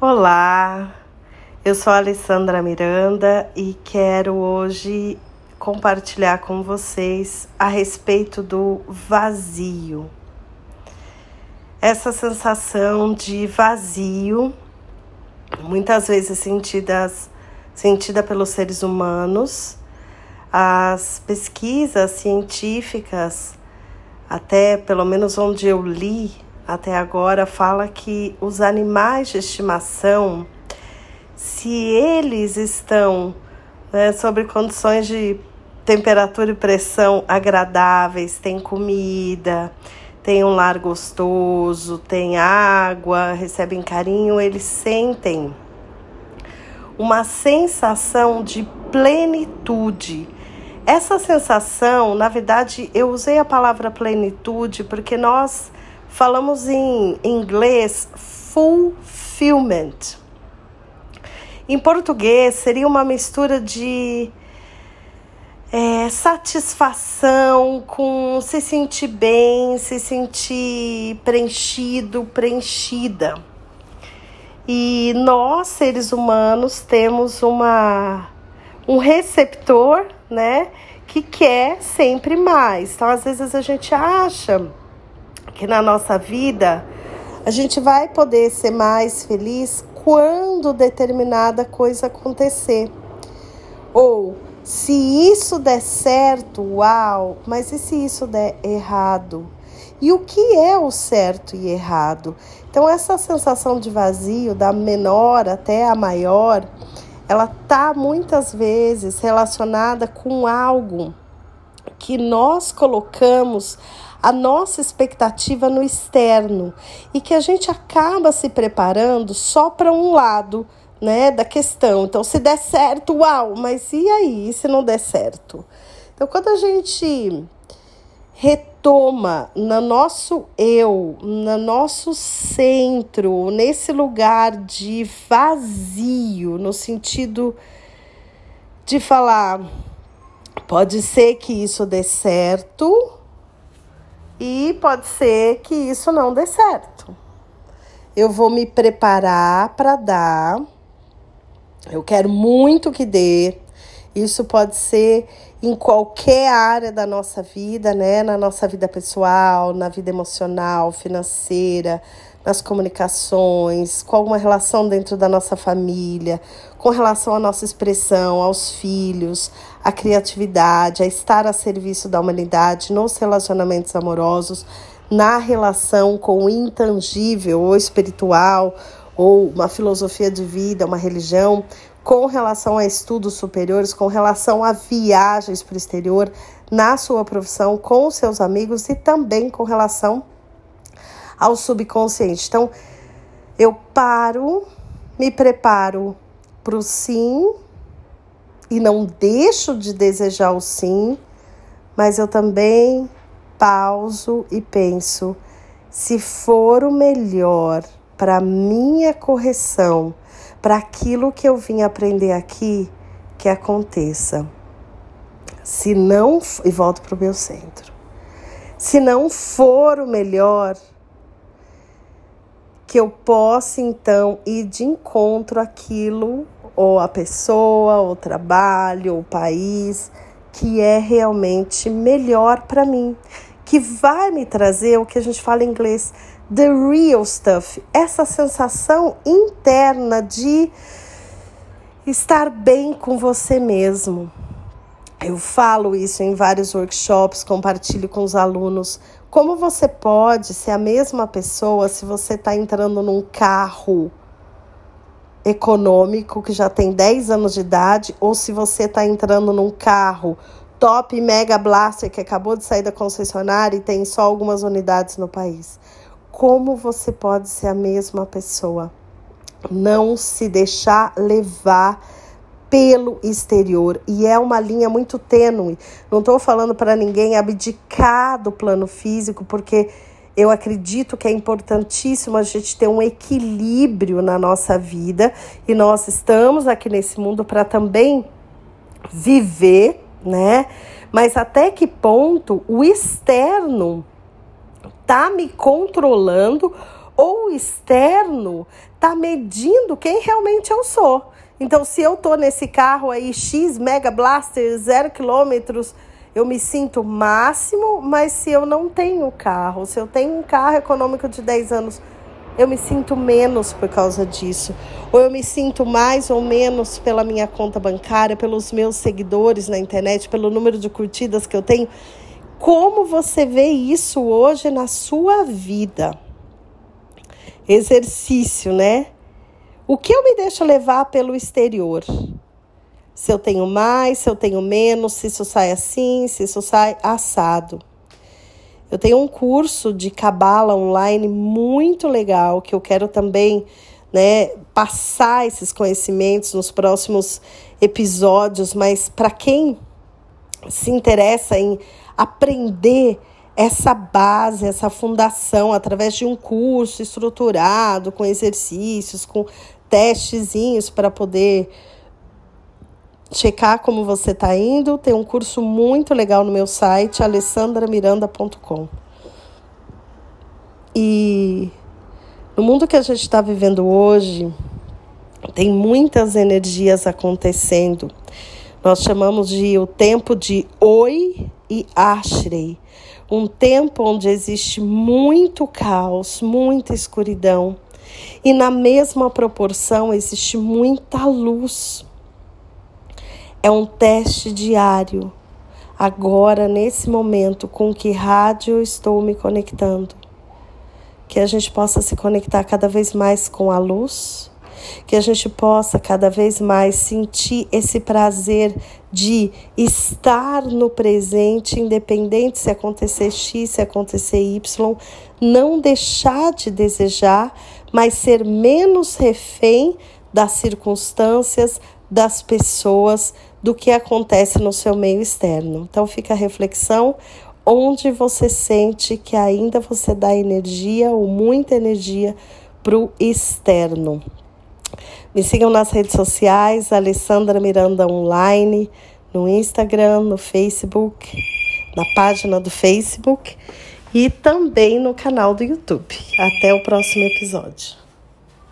Olá, eu sou a Alessandra Miranda e quero hoje compartilhar com vocês a respeito do vazio. Essa sensação de vazio, muitas vezes sentidas, sentida pelos seres humanos, as pesquisas científicas, até pelo menos onde eu li até agora, fala que os animais de estimação, se eles estão né, sobre condições de temperatura e pressão agradáveis, tem comida, tem um lar gostoso, tem água, recebem carinho, eles sentem uma sensação de plenitude. Essa sensação, na verdade, eu usei a palavra plenitude porque nós falamos em inglês fulfillment. Em português seria uma mistura de é, satisfação, com se sentir bem, se sentir preenchido, preenchida. E nós, seres humanos, temos uma, um receptor, né, que quer sempre mais. Então, às vezes a gente acha que na nossa vida a gente vai poder ser mais feliz quando determinada coisa acontecer. Ou se isso der certo, uau, mas e se isso der errado? E o que é o certo e errado? Então, essa sensação de vazio, da menor até a maior, ela tá muitas vezes relacionada com algo que nós colocamos a nossa expectativa no externo e que a gente acaba se preparando só para um lado né, da questão. Então, se der certo, uau, mas e aí, se não der certo? Então, quando a gente retoma no nosso eu, no nosso centro, nesse lugar de vazio, no sentido de falar, pode ser que isso dê certo e pode ser que isso não dê certo. Eu vou me preparar para dar eu quero muito que dê. Isso pode ser em qualquer área da nossa vida, né? Na nossa vida pessoal, na vida emocional, financeira, nas comunicações, com alguma relação dentro da nossa família, com relação à nossa expressão, aos filhos, à criatividade, a estar a serviço da humanidade nos relacionamentos amorosos, na relação com o intangível ou espiritual ou uma filosofia de vida, uma religião, com relação a estudos superiores, com relação a viagens para o exterior, na sua profissão, com seus amigos e também com relação ao subconsciente. Então, eu paro, me preparo para o sim e não deixo de desejar o sim, mas eu também pauso e penso: se for o melhor para minha correção, para aquilo que eu vim aprender aqui, que aconteça. Se não, e volto para o meu centro. Se não for o melhor, que eu possa então ir de encontro àquilo, ou a pessoa, ou o trabalho, ou o país, que é realmente melhor para mim, que vai me trazer o que a gente fala em inglês, the real stuff, essa sensação interna de estar bem com você mesmo. Eu falo isso em vários workshops, compartilho com os alunos. Como você pode ser a mesma pessoa se você está entrando num carro econômico que já tem 10 anos de idade ou se você está entrando num carro top mega blaster que acabou de sair da concessionária e tem só algumas unidades no país como você pode ser a mesma pessoa. Não se deixar levar pelo exterior. E é uma linha muito tênue. Não estou falando para ninguém abdicar do plano físico, porque eu acredito que é importantíssimo a gente ter um equilíbrio na nossa vida e nós estamos aqui nesse mundo para também viver, né? Mas até que ponto o externo tá me controlando ou o externo está medindo quem realmente eu sou. Então, se eu tô nesse carro aí X Mega Blaster, zero quilômetros, eu me sinto máximo, mas se eu não tenho carro, se eu tenho um carro econômico de 10 anos, eu me sinto menos por causa disso. Ou eu me sinto mais ou menos pela minha conta bancária, pelos meus seguidores na internet, pelo número de curtidas que eu tenho. Como você vê isso hoje na sua vida? Exercício, né? O que eu me deixo levar pelo exterior? Se eu tenho mais, se eu tenho menos, se isso sai assim, se isso sai assado. Eu tenho um curso de cabala online muito legal que eu quero também, né, passar esses conhecimentos nos próximos episódios, mas para quem se interessa em aprender essa base, essa fundação através de um curso estruturado, com exercícios, com testezinhos para poder checar como você está indo. Tem um curso muito legal no meu site, alessandramiranda.com. E no mundo que a gente está vivendo hoje, tem muitas energias acontecendo. Nós chamamos de o tempo de Oi e Ashrei. Um tempo onde existe muito caos, muita escuridão e na mesma proporção existe muita luz. É um teste diário. Agora, nesse momento, com que rádio estou me conectando? Que a gente possa se conectar cada vez mais com a luz, que a gente possa cada vez mais sentir esse prazer de estar no presente, independente se acontecer X, se acontecer Y, não deixar de desejar, mas ser menos refém das circunstâncias, das pessoas, do que acontece no seu meio externo. Então fica a reflexão onde você sente que ainda você dá energia ou muita energia para o externo. Me sigam nas redes sociais, Alessandra Miranda Online, no Instagram, no Facebook, na página do Facebook e também no canal do YouTube. Até o próximo episódio.